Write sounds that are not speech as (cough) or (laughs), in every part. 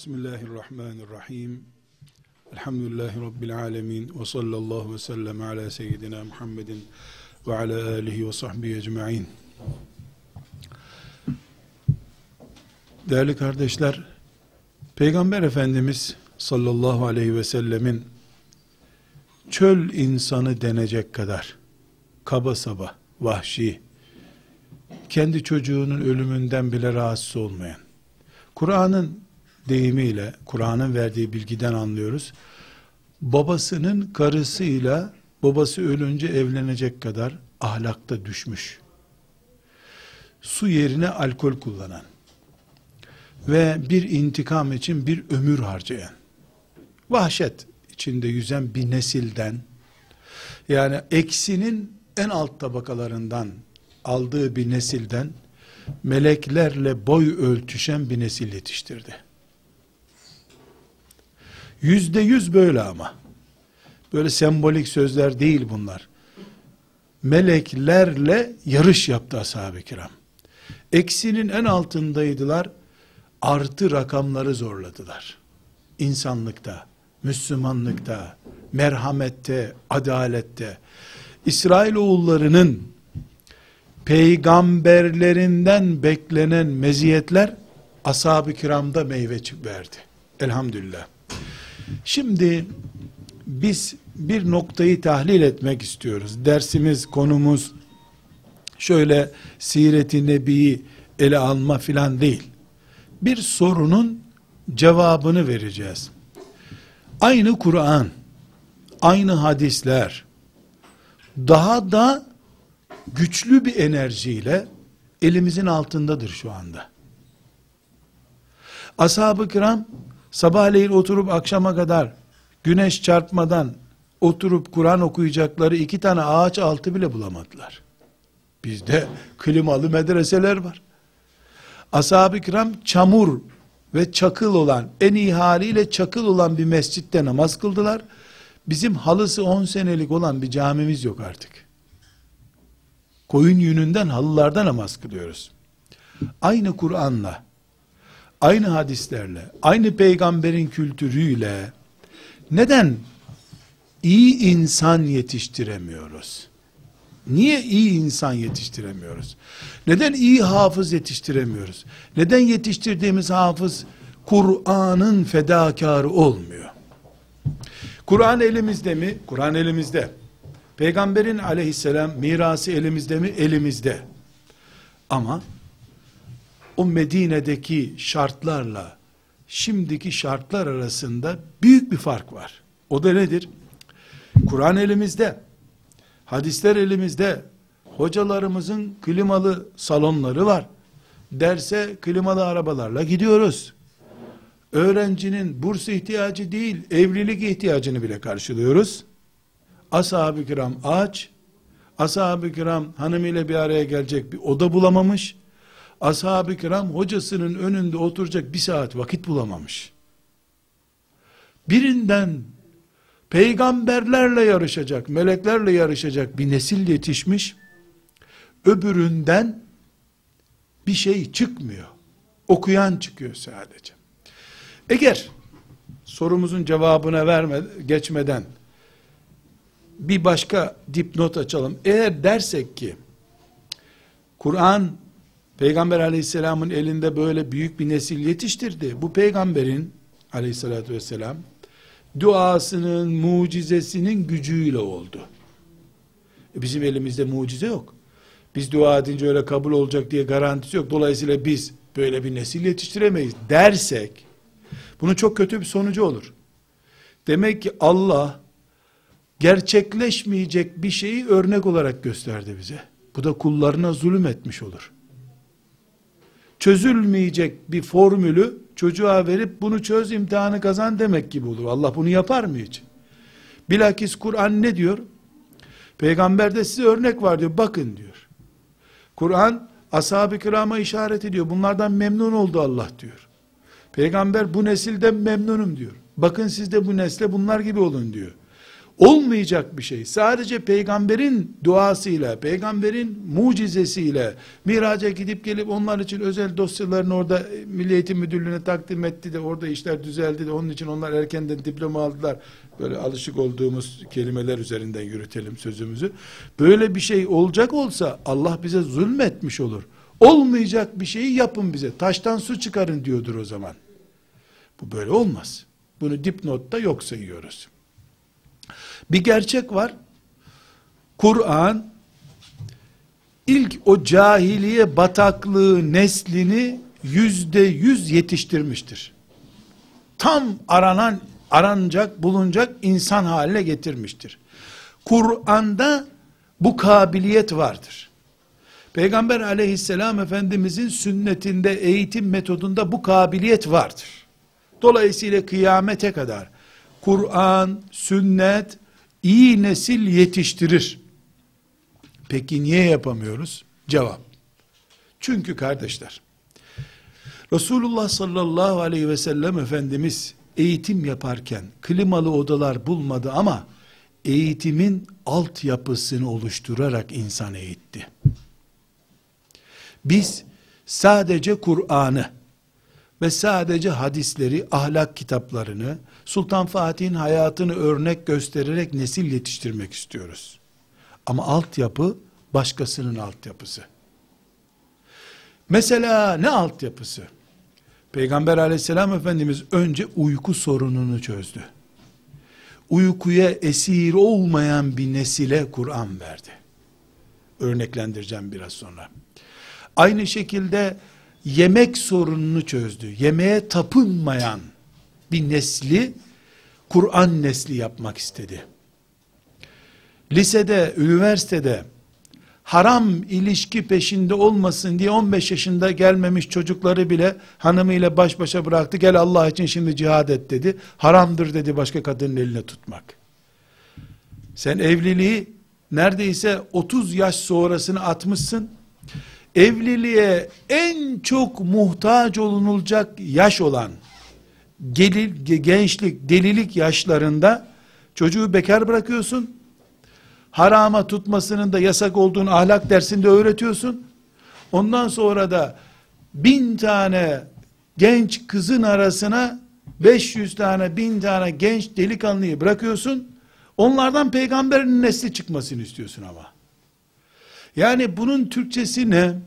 Bismillahirrahmanirrahim. Elhamdülillahi Rabbil alemin. Ve sallallahu ve sellem ala seyyidina Muhammedin ve ala alihi ve sahbihi ecma'in. Değerli kardeşler, Peygamber Efendimiz sallallahu aleyhi ve sellemin çöl insanı denecek kadar kaba saba, vahşi, kendi çocuğunun ölümünden bile rahatsız olmayan, Kur'an'ın deyimiyle, Kur'an'ın verdiği bilgiden anlıyoruz. Babasının karısıyla babası ölünce evlenecek kadar ahlakta düşmüş. Su yerine alkol kullanan ve bir intikam için bir ömür harcayan, vahşet içinde yüzen bir nesilden, yani eksinin en alt tabakalarından aldığı bir nesilden, meleklerle boy ölçüşen bir nesil yetiştirdi. Yüzde yüz böyle ama. Böyle sembolik sözler değil bunlar. Meleklerle yarış yaptı ashab-ı kiram. Eksinin en altındaydılar. Artı rakamları zorladılar. İnsanlıkta, Müslümanlıkta, merhamette, adalette. İsrail oğullarının peygamberlerinden beklenen meziyetler ashab-ı kiramda meyve verdi. Elhamdülillah. Şimdi biz bir noktayı tahlil etmek istiyoruz. Dersimiz, konumuz şöyle siret-i nebiyi ele alma filan değil. Bir sorunun cevabını vereceğiz. Aynı Kur'an, aynı hadisler daha da güçlü bir enerjiyle elimizin altındadır şu anda. Ashab-ı kiram sabahleyin oturup akşama kadar güneş çarpmadan oturup Kur'an okuyacakları iki tane ağaç altı bile bulamadılar. Bizde klimalı medreseler var. Ashab-ı kiram çamur ve çakıl olan, en iyi haliyle çakıl olan bir mescitte namaz kıldılar. Bizim halısı 10 senelik olan bir camimiz yok artık. Koyun yününden halılarda namaz kılıyoruz. Aynı Kur'an'la, aynı hadislerle, aynı peygamberin kültürüyle neden iyi insan yetiştiremiyoruz? Niye iyi insan yetiştiremiyoruz? Neden iyi hafız yetiştiremiyoruz? Neden yetiştirdiğimiz hafız Kur'an'ın fedakarı olmuyor? Kur'an elimizde mi? Kur'an elimizde. Peygamberin aleyhisselam mirası elimizde mi? Elimizde. Ama o Medine'deki şartlarla şimdiki şartlar arasında büyük bir fark var. O da nedir? Kur'an elimizde, hadisler elimizde, hocalarımızın klimalı salonları var. Derse klimalı arabalarla gidiyoruz. Öğrencinin burs ihtiyacı değil, evlilik ihtiyacını bile karşılıyoruz. Ashab-ı kiram aç, ashab-ı kiram hanımıyla bir araya gelecek bir oda bulamamış, ashab-ı kiram hocasının önünde oturacak bir saat vakit bulamamış. Birinden peygamberlerle yarışacak, meleklerle yarışacak bir nesil yetişmiş, öbüründen bir şey çıkmıyor. Okuyan çıkıyor sadece. Eğer sorumuzun cevabına verme, geçmeden bir başka dipnot açalım. Eğer dersek ki Kur'an Peygamber aleyhisselamın elinde böyle büyük bir nesil yetiştirdi. Bu peygamberin aleyhissalatü vesselam duasının mucizesinin gücüyle oldu. E bizim elimizde mucize yok. Biz dua edince öyle kabul olacak diye garantisi yok. Dolayısıyla biz böyle bir nesil yetiştiremeyiz dersek bunun çok kötü bir sonucu olur. Demek ki Allah gerçekleşmeyecek bir şeyi örnek olarak gösterdi bize. Bu da kullarına zulüm etmiş olur çözülmeyecek bir formülü çocuğa verip bunu çöz imtihanı kazan demek gibi olur. Allah bunu yapar mı hiç? Bilakis Kur'an ne diyor? Peygamber de size örnek var diyor. Bakın diyor. Kur'an ashab-ı kirama işaret ediyor. Bunlardan memnun oldu Allah diyor. Peygamber bu nesilden memnunum diyor. Bakın siz de bu nesle bunlar gibi olun diyor. Olmayacak bir şey. Sadece peygamberin duasıyla, peygamberin mucizesiyle miraca gidip gelip onlar için özel dosyalarını orada Milli Eğitim Müdürlüğü'ne takdim etti de orada işler düzeldi de onun için onlar erkenden diploma aldılar. Böyle alışık olduğumuz kelimeler üzerinden yürütelim sözümüzü. Böyle bir şey olacak olsa Allah bize zulmetmiş olur. Olmayacak bir şeyi yapın bize. Taştan su çıkarın diyordur o zaman. Bu böyle olmaz. Bunu dipnotta yok sayıyoruz. Bir gerçek var. Kur'an ilk o cahiliye bataklığı neslini yüzde yüz yetiştirmiştir. Tam aranan, aranacak, bulunacak insan haline getirmiştir. Kur'an'da bu kabiliyet vardır. Peygamber aleyhisselam efendimizin sünnetinde, eğitim metodunda bu kabiliyet vardır. Dolayısıyla kıyamete kadar Kur'an, sünnet, iyi nesil yetiştirir. Peki niye yapamıyoruz? Cevap. Çünkü kardeşler, Resulullah sallallahu aleyhi ve sellem Efendimiz eğitim yaparken klimalı odalar bulmadı ama eğitimin altyapısını oluşturarak insan eğitti. Biz sadece Kur'an'ı ve sadece hadisleri, ahlak kitaplarını, Sultan Fatih'in hayatını örnek göstererek nesil yetiştirmek istiyoruz. Ama altyapı başkasının altyapısı. Mesela ne altyapısı? Peygamber aleyhisselam efendimiz önce uyku sorununu çözdü. Uykuya esir olmayan bir nesile Kur'an verdi. Örneklendireceğim biraz sonra. Aynı şekilde yemek sorununu çözdü. Yemeğe tapınmayan bir nesli Kur'an nesli yapmak istedi. Lisede, üniversitede haram ilişki peşinde olmasın diye 15 yaşında gelmemiş çocukları bile hanımıyla baş başa bıraktı. Gel Allah için şimdi cihad et dedi. Haramdır dedi başka kadının eline tutmak. Sen evliliği neredeyse 30 yaş sonrasını atmışsın. Evliliğe en çok muhtaç olunulacak yaş olan gelil, gençlik, delilik yaşlarında çocuğu bekar bırakıyorsun. Harama tutmasının da yasak olduğunu ahlak dersinde öğretiyorsun. Ondan sonra da bin tane genç kızın arasına 500 tane, bin tane genç delikanlıyı bırakıyorsun. Onlardan peygamberin nesli çıkmasını istiyorsun ama. Yani bunun Türkçesi ne?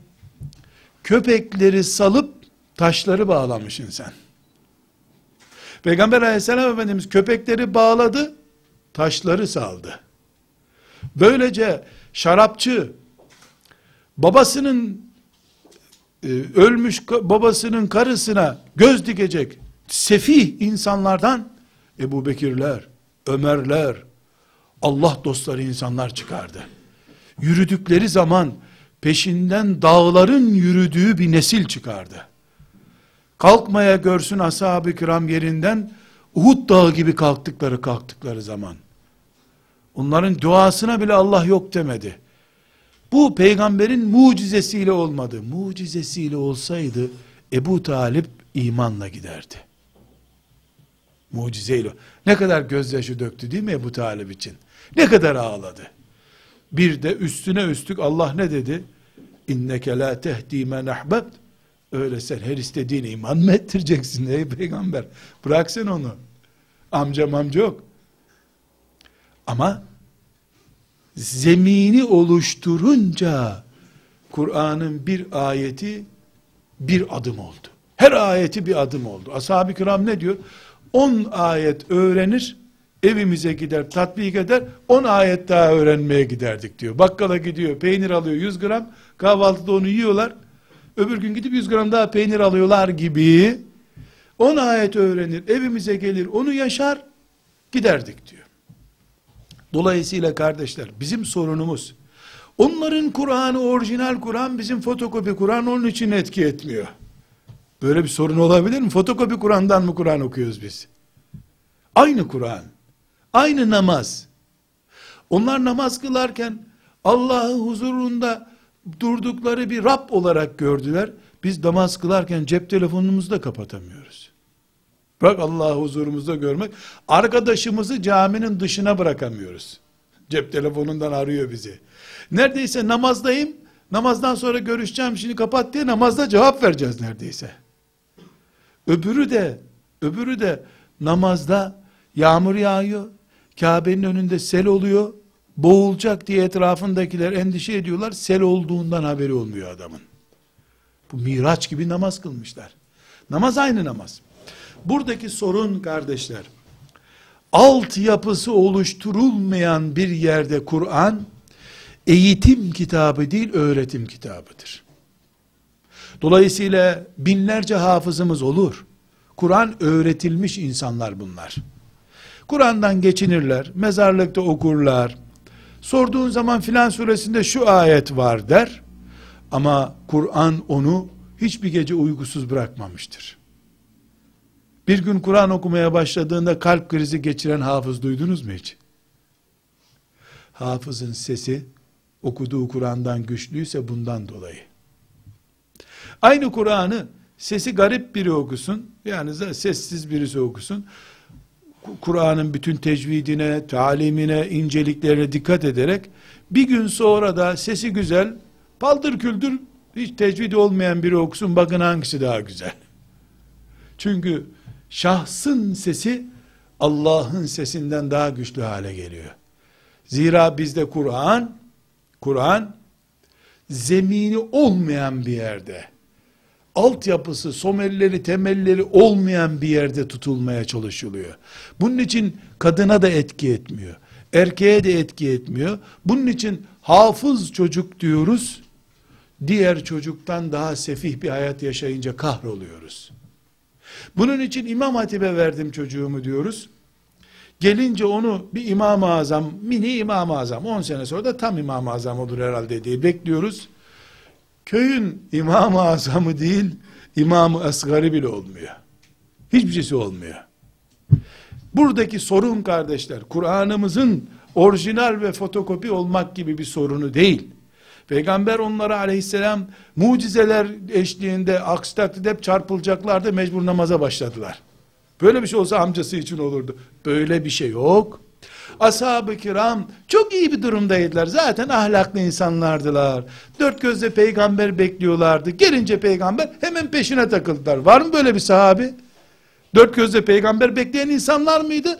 Köpekleri salıp taşları bağlamışsın sen. Peygamber aleyhisselam efendimiz köpekleri bağladı, taşları saldı. Böylece şarapçı babasının e, ölmüş babasının karısına göz dikecek sefih insanlardan Ebu Bekirler, Ömerler, Allah dostları insanlar çıkardı. Yürüdükleri zaman peşinden dağların yürüdüğü bir nesil çıkardı. Kalkmaya görsün ashab-ı kiram yerinden Uhud dağı gibi kalktıkları kalktıkları zaman. Onların duasına bile Allah yok demedi. Bu peygamberin mucizesiyle olmadı. Mucizesiyle olsaydı Ebu Talip imanla giderdi. Mucizeyle. Ne kadar gözyaşı döktü değil mi Ebu Talip için? Ne kadar ağladı. Bir de üstüne üstlük Allah ne dedi? İnneke la tehdi men ahbebt. Öyle sen her istediğine iman mı ettireceksin ey peygamber? Bıraksın onu. Amca yok. Ama zemini oluşturunca Kur'an'ın bir ayeti bir adım oldu. Her ayeti bir adım oldu. Ashab-ı kiram ne diyor? 10 ayet öğrenir, evimize gider, tatbik eder, 10 ayet daha öğrenmeye giderdik diyor. Bakkala gidiyor, peynir alıyor 100 gram, kahvaltıda onu yiyorlar, öbür gün gidip 100 gram daha peynir alıyorlar gibi, 10 ayet öğrenir, evimize gelir, onu yaşar, giderdik diyor. Dolayısıyla kardeşler, bizim sorunumuz, onların Kur'an'ı orijinal Kur'an, bizim fotokopi Kur'an onun için etki etmiyor. Böyle bir sorun olabilir mi? Fotokopi Kur'an'dan mı Kur'an okuyoruz biz? Aynı Kur'an. Aynı namaz. Onlar namaz kılarken Allah'ın huzurunda durdukları bir Rab olarak gördüler. Biz namaz kılarken cep telefonumuzu da kapatamıyoruz. Bırak Allah'ı huzurumuzda görmek. Arkadaşımızı caminin dışına bırakamıyoruz. Cep telefonundan arıyor bizi. Neredeyse namazdayım. Namazdan sonra görüşeceğim şimdi kapat diye namazda cevap vereceğiz neredeyse. Öbürü de öbürü de namazda yağmur yağıyor. Kabe'nin önünde sel oluyor. Boğulacak diye etrafındakiler endişe ediyorlar. Sel olduğundan haberi olmuyor adamın. Bu miraç gibi namaz kılmışlar. Namaz aynı namaz. Buradaki sorun kardeşler, altyapısı oluşturulmayan bir yerde Kur'an, eğitim kitabı değil, öğretim kitabıdır. Dolayısıyla binlerce hafızımız olur. Kur'an öğretilmiş insanlar bunlar. Kur'an'dan geçinirler, mezarlıkta okurlar. Sorduğun zaman filan suresinde şu ayet var der. Ama Kur'an onu hiçbir gece uykusuz bırakmamıştır. Bir gün Kur'an okumaya başladığında kalp krizi geçiren hafız duydunuz mu hiç? Hafızın sesi okuduğu Kur'an'dan güçlüyse bundan dolayı. Aynı Kur'an'ı sesi garip biri okusun, yani sessiz birisi okusun, Kur'an'ın bütün tecvidine, talimine, inceliklerine dikkat ederek, bir gün sonra da sesi güzel, paldır küldür, hiç tecvid olmayan biri okusun, bakın hangisi daha güzel. Çünkü şahsın sesi, Allah'ın sesinden daha güçlü hale geliyor. Zira bizde Kur'an, Kur'an, zemini olmayan bir yerde, altyapısı, somelleri, temelleri olmayan bir yerde tutulmaya çalışılıyor. Bunun için kadına da etki etmiyor. Erkeğe de etki etmiyor. Bunun için hafız çocuk diyoruz. Diğer çocuktan daha sefih bir hayat yaşayınca kahroluyoruz. Bunun için İmam Hatip'e verdim çocuğumu diyoruz. Gelince onu bir İmam-ı Azam, mini İmam-ı Azam, 10 sene sonra da tam İmam-ı Azam olur herhalde diye bekliyoruz. Köyün İmam-ı Azamı değil, İmam-ı bile olmuyor. Hiçbir şeysi olmuyor. Buradaki sorun kardeşler, Kur'an'ımızın orijinal ve fotokopi olmak gibi bir sorunu değil. Peygamber onlara aleyhisselam mucizeler eşliğinde aksi takdirde hep çarpılacaklardı mecbur namaza başladılar. Böyle bir şey olsa amcası için olurdu. Böyle bir şey yok. Ashab-ı kiram çok iyi bir durumdaydılar. Zaten ahlaklı insanlardılar. Dört gözle peygamber bekliyorlardı. Gelince peygamber hemen peşine takıldılar. Var mı böyle bir sahabi? Dört gözle peygamber bekleyen insanlar mıydı?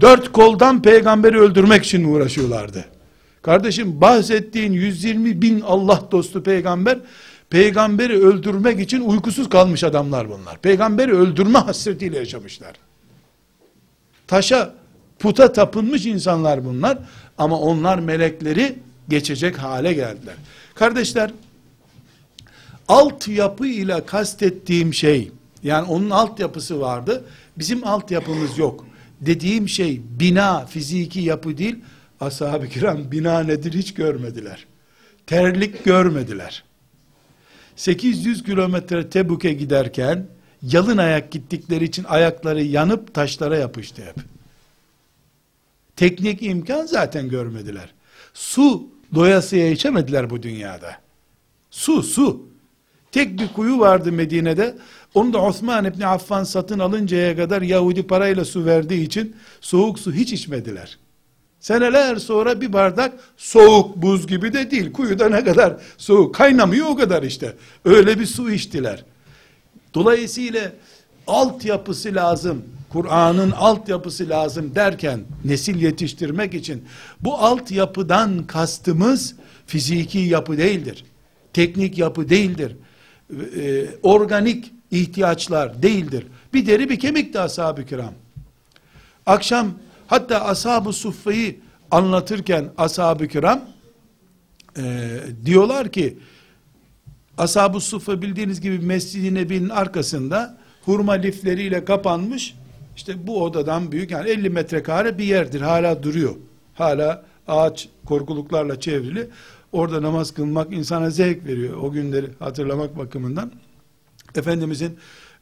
Dört koldan peygamberi öldürmek için uğraşıyorlardı. Kardeşim bahsettiğin 120 bin Allah dostu peygamber, peygamberi öldürmek için uykusuz kalmış adamlar bunlar. Peygamberi öldürme hasretiyle yaşamışlar. Taşa, puta tapınmış insanlar bunlar. Ama onlar melekleri geçecek hale geldiler. Kardeşler, altyapı ile kastettiğim şey, yani onun altyapısı vardı, bizim altyapımız yok. Dediğim şey bina, fiziki yapı değil, ashab-ı kiram bina nedir hiç görmediler. Terlik görmediler. 800 kilometre Tebuk'e giderken yalın ayak gittikleri için ayakları yanıp taşlara yapıştı hep. Teknik imkan zaten görmediler. Su doyasıya içemediler bu dünyada. Su, su. Tek bir kuyu vardı Medine'de. Onu da Osman İbni Affan satın alıncaya kadar Yahudi parayla su verdiği için soğuk su hiç içmediler. Seneler sonra bir bardak soğuk buz gibi de değil. Kuyuda ne kadar soğuk kaynamıyor o kadar işte. Öyle bir su içtiler. Dolayısıyla altyapısı lazım. Kur'an'ın altyapısı lazım derken nesil yetiştirmek için bu altyapıdan kastımız fiziki yapı değildir. Teknik yapı değildir. E, organik ihtiyaçlar değildir. Bir deri bir kemik de ashab-ı kiram. Akşam Hatta ashab-ı suffayı anlatırken ashab-ı kiram e, diyorlar ki ashab-ı suffa bildiğiniz gibi Mescid-i Nebi'nin arkasında hurma lifleriyle kapanmış işte bu odadan büyük yani 50 metrekare bir yerdir hala duruyor. Hala ağaç korkuluklarla çevrili. Orada namaz kılmak insana zevk veriyor. O günleri hatırlamak bakımından. Efendimizin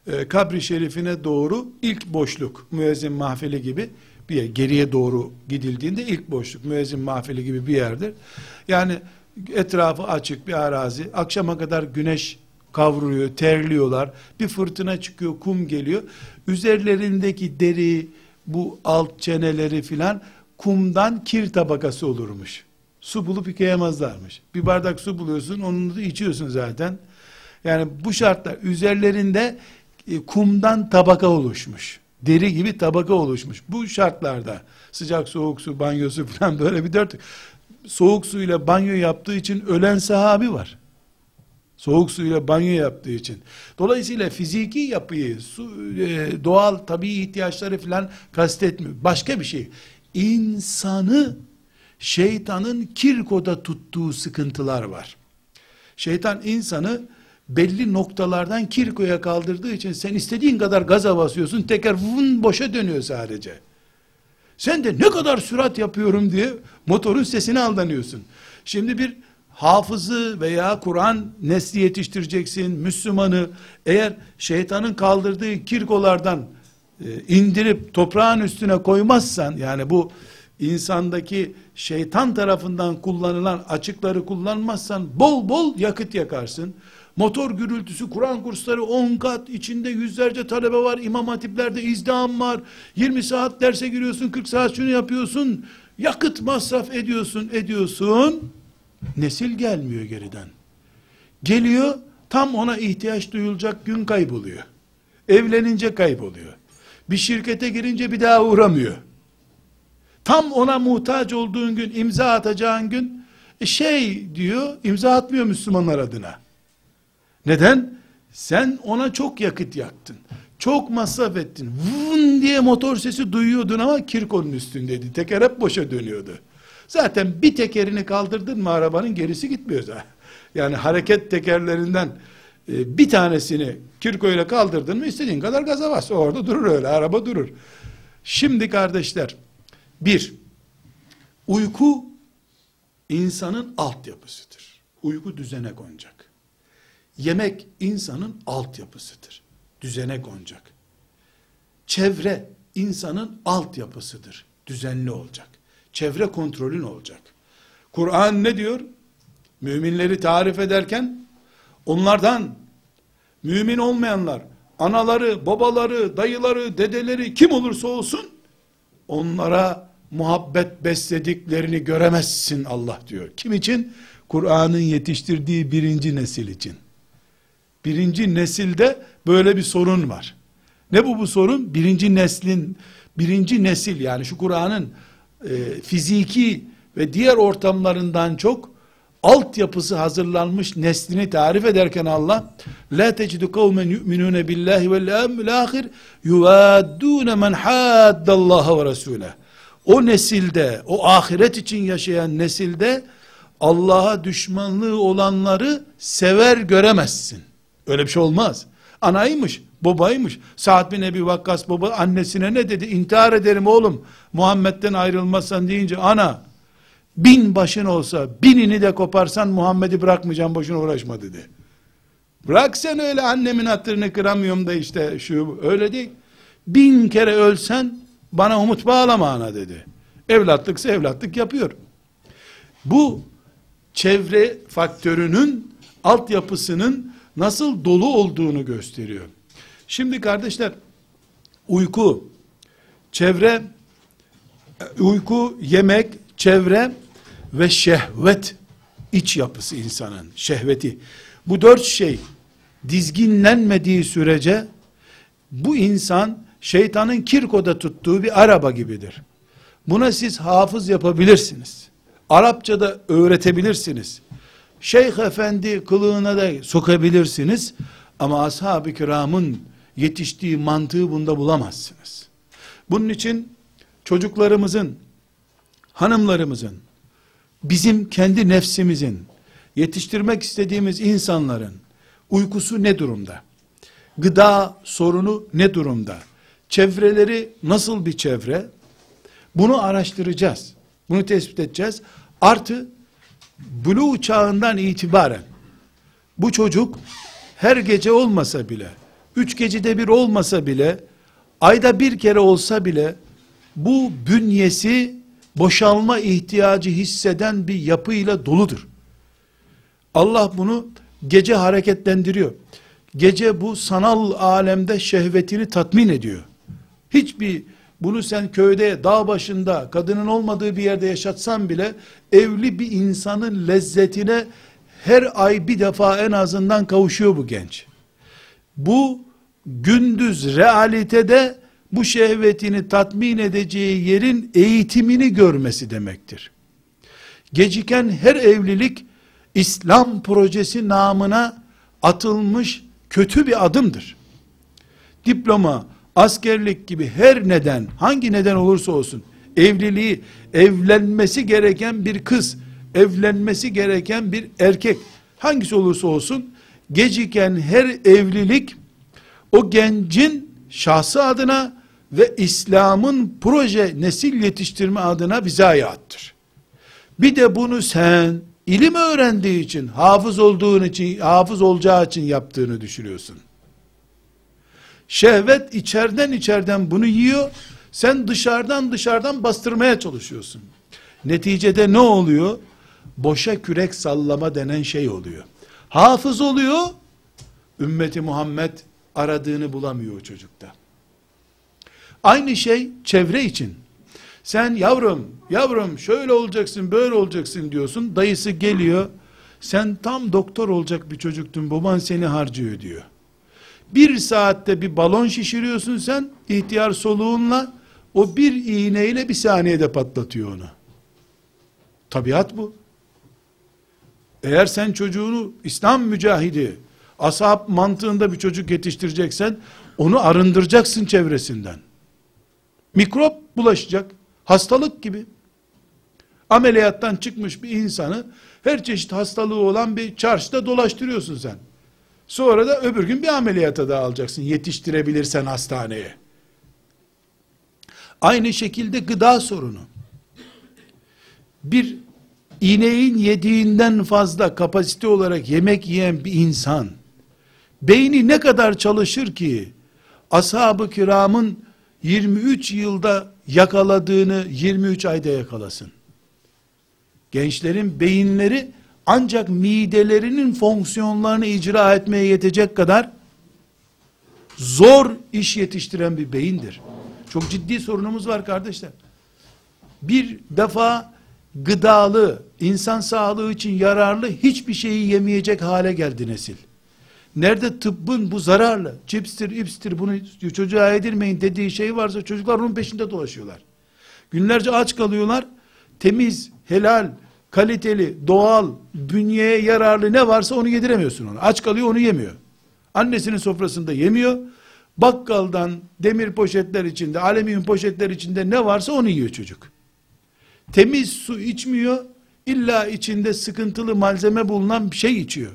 e, kabri şerifine doğru ilk boşluk müezzin mahfili gibi bir yer, geriye doğru gidildiğinde ilk boşluk müezzin mahfili gibi bir yerdir. Yani etrafı açık bir arazi. Akşama kadar güneş kavruyor, terliyorlar. Bir fırtına çıkıyor, kum geliyor. Üzerlerindeki deri, bu alt çeneleri filan kumdan kir tabakası olurmuş. Su bulup yıkayamazlarmış. Bir bardak su buluyorsun, onu da içiyorsun zaten. Yani bu şartlar üzerlerinde e, kumdan tabaka oluşmuş. Deri gibi tabaka oluşmuş. Bu şartlarda sıcak soğuk su banyosu (laughs) falan böyle bir dört soğuk suyla banyo yaptığı için ölen sahabi var. Soğuk suyla banyo yaptığı için. Dolayısıyla fiziki yapıyı, su, e, doğal tabii ihtiyaçları falan kastetmiyor. Başka bir şey. İnsanı şeytanın kirkoda tuttuğu sıkıntılar var. Şeytan insanı belli noktalardan kirkoya kaldırdığı için sen istediğin kadar gaza basıyorsun teker vun boşa dönüyor sadece. Sen de ne kadar sürat yapıyorum diye motorun sesine aldanıyorsun. Şimdi bir hafızı veya Kur'an nesli yetiştireceksin, Müslümanı. Eğer şeytanın kaldırdığı kirkolardan e, indirip toprağın üstüne koymazsan yani bu insandaki şeytan tarafından kullanılan açıkları kullanmazsan bol bol yakıt yakarsın. Motor gürültüsü, Kur'an kursları 10 kat, içinde yüzlerce talebe var, imam hatiplerde izdiham var, 20 saat derse giriyorsun, 40 saat şunu yapıyorsun, yakıt masraf ediyorsun, ediyorsun, nesil gelmiyor geriden. Geliyor, tam ona ihtiyaç duyulacak gün kayboluyor. Evlenince kayboluyor. Bir şirkete girince bir daha uğramıyor. Tam ona muhtaç olduğun gün, imza atacağın gün, e şey diyor, imza atmıyor Müslümanlar adına. Neden? Sen ona çok yakıt yaktın. Çok masraf ettin. Vun diye motor sesi duyuyordun ama kirkonun üstündeydi. Teker hep boşa dönüyordu. Zaten bir tekerini kaldırdın mı arabanın gerisi gitmiyor zaten. Yani hareket tekerlerinden e, bir tanesini kirko ile kaldırdın mı istediğin kadar gaza bas. Orada durur öyle araba durur. Şimdi kardeşler bir uyku insanın altyapısıdır. Uyku düzene konacak. Yemek insanın altyapısıdır. Düzene konacak. Çevre insanın altyapısıdır. Düzenli olacak. Çevre kontrolün olacak. Kur'an ne diyor? Müminleri tarif ederken onlardan mümin olmayanlar, anaları, babaları, dayıları, dedeleri kim olursa olsun onlara muhabbet beslediklerini göremezsin Allah diyor. Kim için? Kur'an'ın yetiştirdiği birinci nesil için. Birinci nesilde böyle bir sorun var. Ne bu bu sorun? Birinci neslin, birinci nesil yani şu Kur'an'ın e, fiziki ve diğer ortamlarından çok altyapısı hazırlanmış neslini tarif ederken Allah la tecidu kavmen yu'minune billahi vel yevmil ahir yuvaddune men haddallaha ve resule o nesilde o ahiret için yaşayan nesilde Allah'a düşmanlığı olanları sever göremezsin. Öyle bir şey olmaz. Anaymış, babaymış. Sa'd bin Ebi Vakkas baba annesine ne dedi? İntihar ederim oğlum. Muhammed'den ayrılmazsan deyince ana bin başın olsa binini de koparsan Muhammed'i bırakmayacağım boşuna uğraşma dedi. Bırak sen öyle annemin hatırını kıramıyorum da işte şu öyle değil. Bin kere ölsen bana umut bağlama ana dedi. Evlatlıksa evlatlık yapıyor. Bu çevre faktörünün altyapısının nasıl dolu olduğunu gösteriyor. Şimdi kardeşler uyku, çevre, uyku, yemek, çevre ve şehvet iç yapısı insanın şehveti. Bu dört şey dizginlenmediği sürece bu insan şeytanın kirkoda tuttuğu bir araba gibidir. Buna siz hafız yapabilirsiniz. Arapçada öğretebilirsiniz. Şeyh efendi kılığına da sokabilirsiniz. Ama ashab-ı kiramın yetiştiği mantığı bunda bulamazsınız. Bunun için çocuklarımızın, hanımlarımızın, bizim kendi nefsimizin, yetiştirmek istediğimiz insanların uykusu ne durumda? Gıda sorunu ne durumda? Çevreleri nasıl bir çevre? Bunu araştıracağız. Bunu tespit edeceğiz. Artı Blue çağından itibaren bu çocuk her gece olmasa bile, üç gecede bir olmasa bile, ayda bir kere olsa bile, bu bünyesi boşalma ihtiyacı hisseden bir yapıyla doludur. Allah bunu Gece hareketlendiriyor. Gece bu sanal alemde şehvetini tatmin ediyor. Hiçbir bunu sen köyde, dağ başında, kadının olmadığı bir yerde yaşatsan bile evli bir insanın lezzetine her ay bir defa en azından kavuşuyor bu genç. Bu gündüz realitede bu şehvetini tatmin edeceği yerin eğitimini görmesi demektir. Geciken her evlilik İslam projesi namına atılmış kötü bir adımdır. Diploma, askerlik gibi her neden, hangi neden olursa olsun, evliliği, evlenmesi gereken bir kız, evlenmesi gereken bir erkek, hangisi olursa olsun, geciken her evlilik, o gencin şahsı adına ve İslam'ın proje nesil yetiştirme adına bir zayiattır. Bir de bunu sen ilim öğrendiği için, hafız olduğun için, hafız olacağı için yaptığını düşünüyorsun. Şehvet içeriden içeriden bunu yiyor. Sen dışarıdan dışarıdan bastırmaya çalışıyorsun. Neticede ne oluyor? Boşa kürek sallama denen şey oluyor. Hafız oluyor, ümmeti Muhammed aradığını bulamıyor çocukta. Aynı şey çevre için. Sen yavrum, yavrum şöyle olacaksın, böyle olacaksın diyorsun. Dayısı geliyor. Sen tam doktor olacak bir çocuktun. Baban seni harcıyor diyor. Bir saatte bir balon şişiriyorsun sen. ihtiyar soluğunla. O bir iğneyle bir saniyede patlatıyor onu. Tabiat bu. Eğer sen çocuğunu İslam mücahidi, ashab mantığında bir çocuk yetiştireceksen, onu arındıracaksın çevresinden. Mikrop bulaşacak. Hastalık gibi. Ameliyattan çıkmış bir insanı her çeşit hastalığı olan bir çarşıda dolaştırıyorsun sen. Sonra da öbür gün bir ameliyata da alacaksın yetiştirebilirsen hastaneye. Aynı şekilde gıda sorunu. Bir ineğin yediğinden fazla kapasite olarak yemek yiyen bir insan beyni ne kadar çalışır ki ashab-ı kiramın 23 yılda yakaladığını 23 ayda yakalasın. Gençlerin beyinleri ancak midelerinin fonksiyonlarını icra etmeye yetecek kadar zor iş yetiştiren bir beyindir. Çok ciddi sorunumuz var kardeşler. Bir defa gıdalı, insan sağlığı için yararlı hiçbir şeyi yemeyecek hale geldi nesil. Nerede tıbbın bu zararlı, cipstir, ipstir bunu çocuğa yedirmeyin dediği şey varsa çocuklar onun peşinde dolaşıyorlar. Günlerce aç kalıyorlar. Temiz, helal, kaliteli, doğal, bünyeye yararlı ne varsa onu yediremiyorsun ona. Aç kalıyor onu yemiyor. Annesinin sofrasında yemiyor. Bakkaldan demir poşetler içinde, alüminyum poşetler içinde ne varsa onu yiyor çocuk. Temiz su içmiyor. İlla içinde sıkıntılı malzeme bulunan bir şey içiyor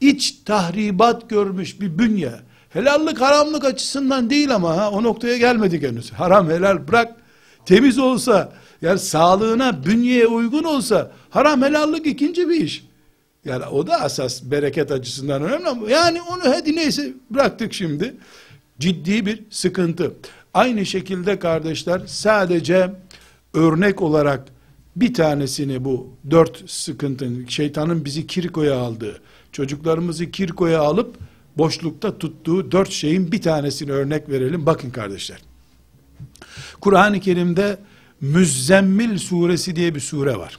iç tahribat görmüş bir bünye, helallik haramlık açısından değil ama ha, o noktaya gelmedik henüz. Haram helal bırak, temiz olsa, yani sağlığına, bünyeye uygun olsa, haram helallik ikinci bir iş. Yani o da asas bereket açısından önemli ama yani onu hadi neyse bıraktık şimdi. Ciddi bir sıkıntı. Aynı şekilde kardeşler sadece örnek olarak bir tanesini bu dört sıkıntının şeytanın bizi kirkoya aldığı çocuklarımızı kirkoya alıp boşlukta tuttuğu dört şeyin bir tanesini örnek verelim. Bakın kardeşler. Kur'an-ı Kerim'de Müzzemmil suresi diye bir sure var.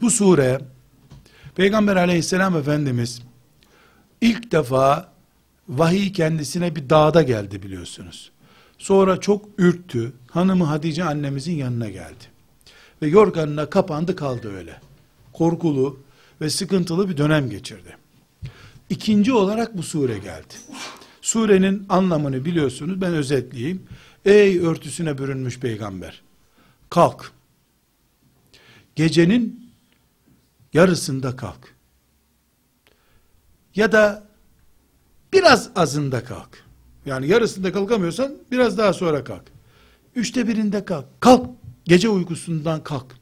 Bu sure Peygamber aleyhisselam efendimiz ilk defa vahiy kendisine bir dağda geldi biliyorsunuz. Sonra çok ürktü. Hanımı Hatice annemizin yanına geldi. Ve yorganına kapandı kaldı öyle. Korkulu, ve sıkıntılı bir dönem geçirdi. İkinci olarak bu sure geldi. Surenin anlamını biliyorsunuz ben özetleyeyim. Ey örtüsüne bürünmüş peygamber kalk. Gecenin yarısında kalk. Ya da biraz azında kalk. Yani yarısında kalkamıyorsan biraz daha sonra kalk. Üçte birinde kalk. Kalk. Gece uykusundan kalk.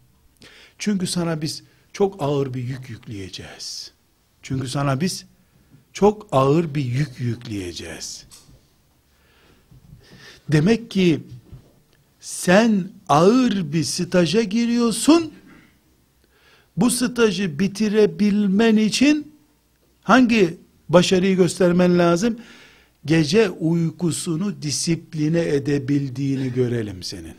Çünkü sana biz çok ağır bir yük yükleyeceğiz. Çünkü sana biz çok ağır bir yük yükleyeceğiz. Demek ki sen ağır bir staja giriyorsun. Bu stajı bitirebilmen için Hangi başarıyı göstermen lazım? Gece uykusunu disipline edebildiğini görelim senin.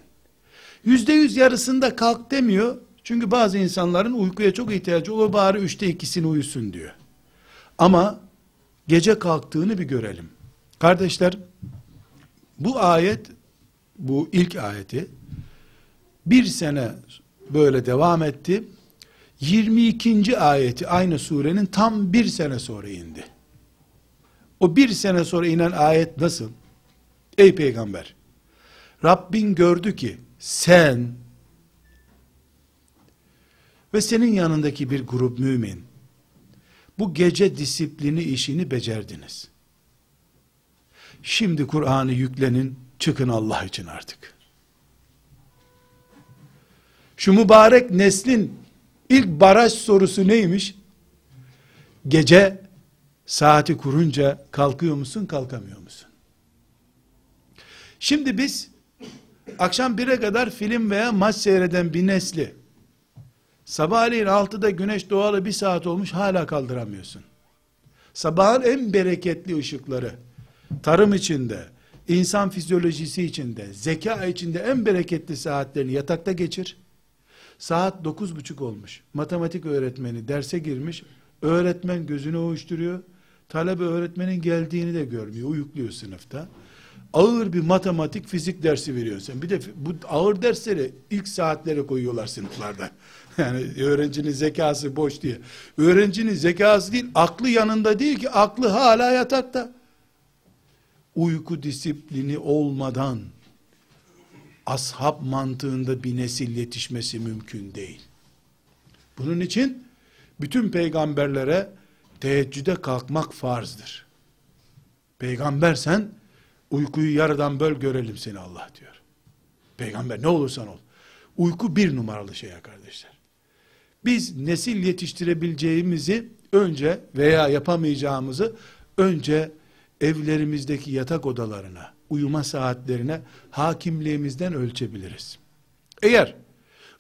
Yüzde yüz yarısında kalk demiyor. Çünkü bazı insanların uykuya çok ihtiyacı olur bari üçte ikisini uyusun diyor. Ama gece kalktığını bir görelim. Kardeşler bu ayet bu ilk ayeti bir sene böyle devam etti. 22. ayeti aynı surenin tam bir sene sonra indi. O bir sene sonra inen ayet nasıl? Ey peygamber! Rabbin gördü ki sen ve senin yanındaki bir grup mümin bu gece disiplini işini becerdiniz. Şimdi Kur'an'ı yüklenin, çıkın Allah için artık. Şu mübarek neslin ilk baraj sorusu neymiş? Gece saati kurunca kalkıyor musun, kalkamıyor musun? Şimdi biz akşam 1'e kadar film veya maç seyreden bir nesli sabahleyin 6'da güneş doğalı bir saat olmuş hala kaldıramıyorsun. Sabahın en bereketli ışıkları tarım içinde, insan fizyolojisi içinde, zeka içinde en bereketli saatlerini yatakta geçir. Saat dokuz buçuk olmuş. Matematik öğretmeni derse girmiş. Öğretmen gözünü uyuşturuyor. Talebe öğretmenin geldiğini de görmüyor. Uyukluyor sınıfta. Ağır bir matematik, fizik dersi veriyorsun. Bir de bu ağır dersleri ilk saatlere koyuyorlar sınıflarda. (laughs) Yani öğrencinin zekası boş diye. Öğrencinin zekası değil, aklı yanında değil ki, aklı hala yatakta. Uyku disiplini olmadan, ashab mantığında bir nesil yetişmesi mümkün değil. Bunun için bütün peygamberlere teheccüde kalkmak farzdır. Peygambersen uykuyu yarıdan böl görelim seni Allah diyor. Peygamber ne olursan ol. Uyku bir numaralı şey ya kardeşler. Biz nesil yetiştirebileceğimizi önce veya yapamayacağımızı önce evlerimizdeki yatak odalarına, uyuma saatlerine hakimliğimizden ölçebiliriz. Eğer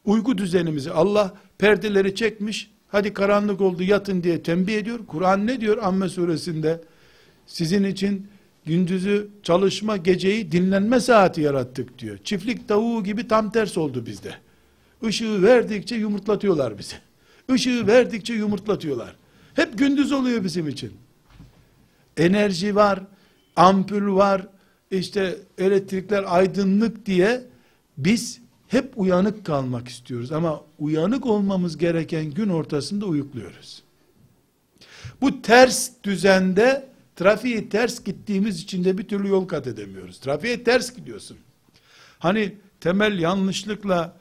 uyku düzenimizi Allah perdeleri çekmiş, hadi karanlık oldu yatın diye tembih ediyor. Kur'an ne diyor Amme suresinde? Sizin için gündüzü çalışma, geceyi dinlenme saati yarattık diyor. Çiftlik tavuğu gibi tam ters oldu bizde. Işığı verdikçe yumurtlatıyorlar bizi. Işığı verdikçe yumurtlatıyorlar. Hep gündüz oluyor bizim için. Enerji var, ampul var, işte elektrikler aydınlık diye biz hep uyanık kalmak istiyoruz ama uyanık olmamız gereken gün ortasında uyukluyoruz. Bu ters düzende trafiği ters gittiğimiz için de bir türlü yol kat edemiyoruz. Trafiğe ters gidiyorsun. Hani temel yanlışlıkla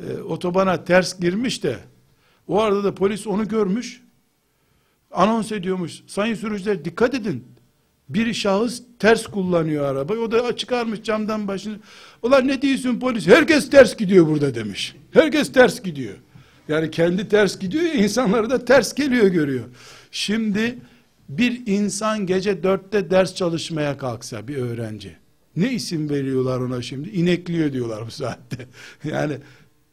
e, otobana ters girmiş de o arada da polis onu görmüş anons ediyormuş. Sayın sürücüler dikkat edin bir şahıs ters kullanıyor arabayı. O da çıkarmış camdan başını. Ulan ne diyorsun polis? Herkes ters gidiyor burada demiş. Herkes ters gidiyor. Yani kendi ters gidiyor ya insanları da ters geliyor görüyor. Şimdi bir insan gece dörtte ders çalışmaya kalksa bir öğrenci. Ne isim veriyorlar ona şimdi? İnekliyor diyorlar bu saatte. (laughs) Yani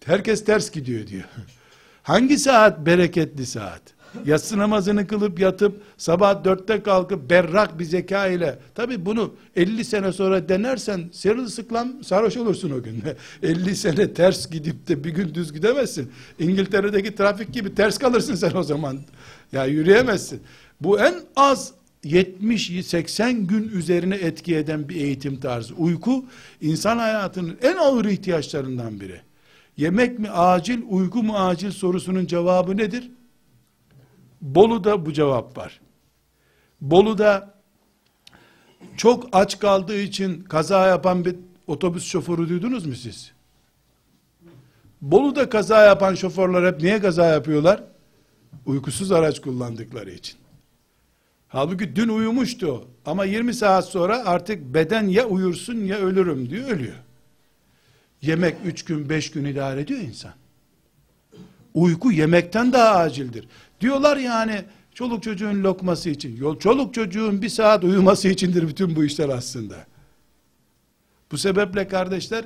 herkes ters gidiyor diyor. (laughs) Hangi saat bereketli saat? yatsı namazını kılıp yatıp sabah dörtte kalkıp berrak bir zeka ile tabi bunu 50 sene sonra denersen sıklam sarhoş olursun o gün (laughs) 50 sene ters gidip de bir gün düz gidemezsin İngiltere'deki trafik gibi ters kalırsın sen o zaman ya yürüyemezsin bu en az 70-80 gün üzerine etki eden bir eğitim tarzı. Uyku insan hayatının en ağır ihtiyaçlarından biri. Yemek mi acil, uyku mu acil sorusunun cevabı nedir? Bolu'da bu cevap var. Bolu'da çok aç kaldığı için kaza yapan bir otobüs şoförü duydunuz mu siz? Bolu'da kaza yapan şoförler hep niye kaza yapıyorlar? Uykusuz araç kullandıkları için. Halbuki dün uyumuştu ama 20 saat sonra artık beden ya uyursun ya ölürüm diyor ölüyor. Yemek 3 gün 5 gün idare ediyor insan. Uyku yemekten daha acildir. Diyorlar yani çoluk çocuğun lokması için. Yol çoluk çocuğun bir saat uyuması içindir bütün bu işler aslında. Bu sebeple kardeşler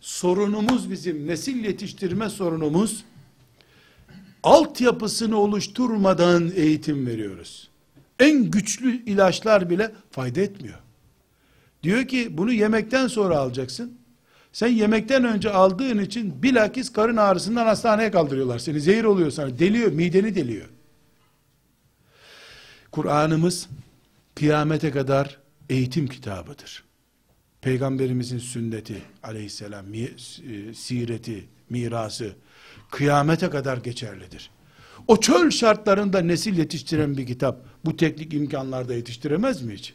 sorunumuz bizim nesil yetiştirme sorunumuz altyapısını oluşturmadan eğitim veriyoruz. En güçlü ilaçlar bile fayda etmiyor. Diyor ki bunu yemekten sonra alacaksın. Sen yemekten önce aldığın için bilakis karın ağrısından hastaneye kaldırıyorlar seni. Zehir oluyor sana. Deliyor, mideni deliyor. Kur'an'ımız kıyamete kadar eğitim kitabıdır. Peygamberimizin sünneti aleyhisselam, mi, e, sireti, mirası kıyamete kadar geçerlidir. O çöl şartlarında nesil yetiştiren bir kitap bu teknik imkanlarda yetiştiremez mi hiç?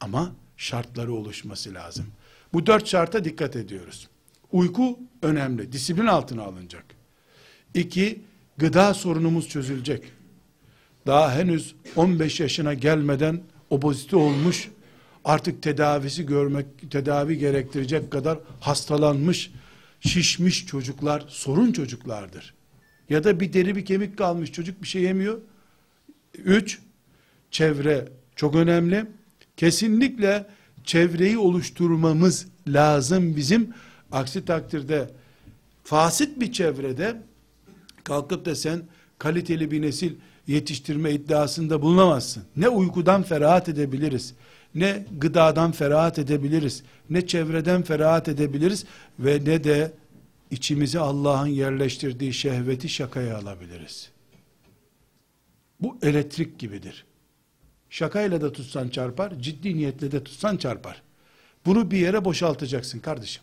Ama şartları oluşması lazım. Bu dört şarta dikkat ediyoruz. Uyku önemli, disiplin altına alınacak. İki, gıda sorunumuz çözülecek. Daha henüz 15 yaşına gelmeden obezite olmuş, artık tedavisi görmek, tedavi gerektirecek kadar hastalanmış, şişmiş çocuklar sorun çocuklardır. Ya da bir deri bir kemik kalmış çocuk bir şey yemiyor. Üç, çevre çok önemli. Kesinlikle çevreyi oluşturmamız lazım bizim. Aksi takdirde fasit bir çevrede kalkıp da sen kaliteli bir nesil yetiştirme iddiasında bulunamazsın. Ne uykudan ferahat edebiliriz, ne gıdadan ferahat edebiliriz, ne çevreden ferahat edebiliriz ve ne de içimize Allah'ın yerleştirdiği şehveti şakaya alabiliriz. Bu elektrik gibidir. Şakayla da tutsan çarpar, ciddi niyetle de tutsan çarpar. Bunu bir yere boşaltacaksın kardeşim.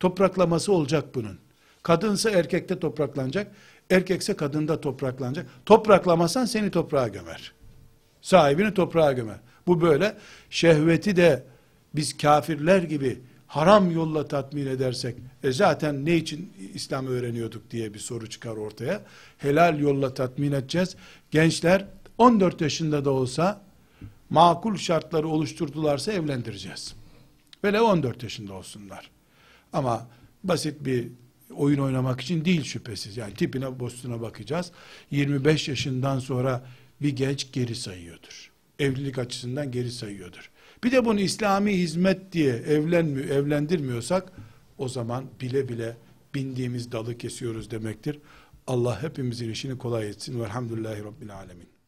Topraklaması olacak bunun. Kadınsa erkekte topraklanacak, erkekse kadında topraklanacak. Topraklamasan seni toprağa gömer. Sahibini toprağa gömer. Bu böyle. Şehveti de biz kafirler gibi haram yolla tatmin edersek, e zaten ne için İslam öğreniyorduk diye bir soru çıkar ortaya. Helal yolla tatmin edeceğiz. Gençler 14 yaşında da olsa makul şartları oluşturdularsa evlendireceğiz. Böyle 14 yaşında olsunlar. Ama basit bir oyun oynamak için değil şüphesiz. Yani tipine bostuna bakacağız. 25 yaşından sonra bir genç geri sayıyordur. Evlilik açısından geri sayıyordur. Bir de bunu İslami hizmet diye evlenmiyor, evlendirmiyorsak o zaman bile bile bindiğimiz dalı kesiyoruz demektir. Allah hepimizin işini kolay etsin. Velhamdülillahi Rabbil Alemin.